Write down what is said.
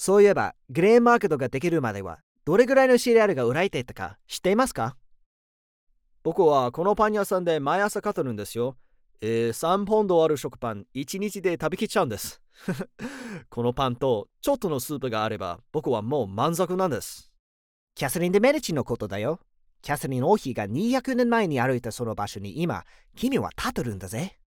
そういえば、グレーンマーケットができるまでは、どれぐらいのシリアルが売られていたか知っていますか？僕はこのパン屋さんで毎朝買ってるんですよ。えー、3ポンドある食パン1日で食べきっちゃうんです。このパンとちょっとのスープがあれば僕はもう満足なんです。キャサリン・デ・メルチのことだよ。キャサリン王妃が200年前に歩いたその場所に今、君は立てるんだぜ。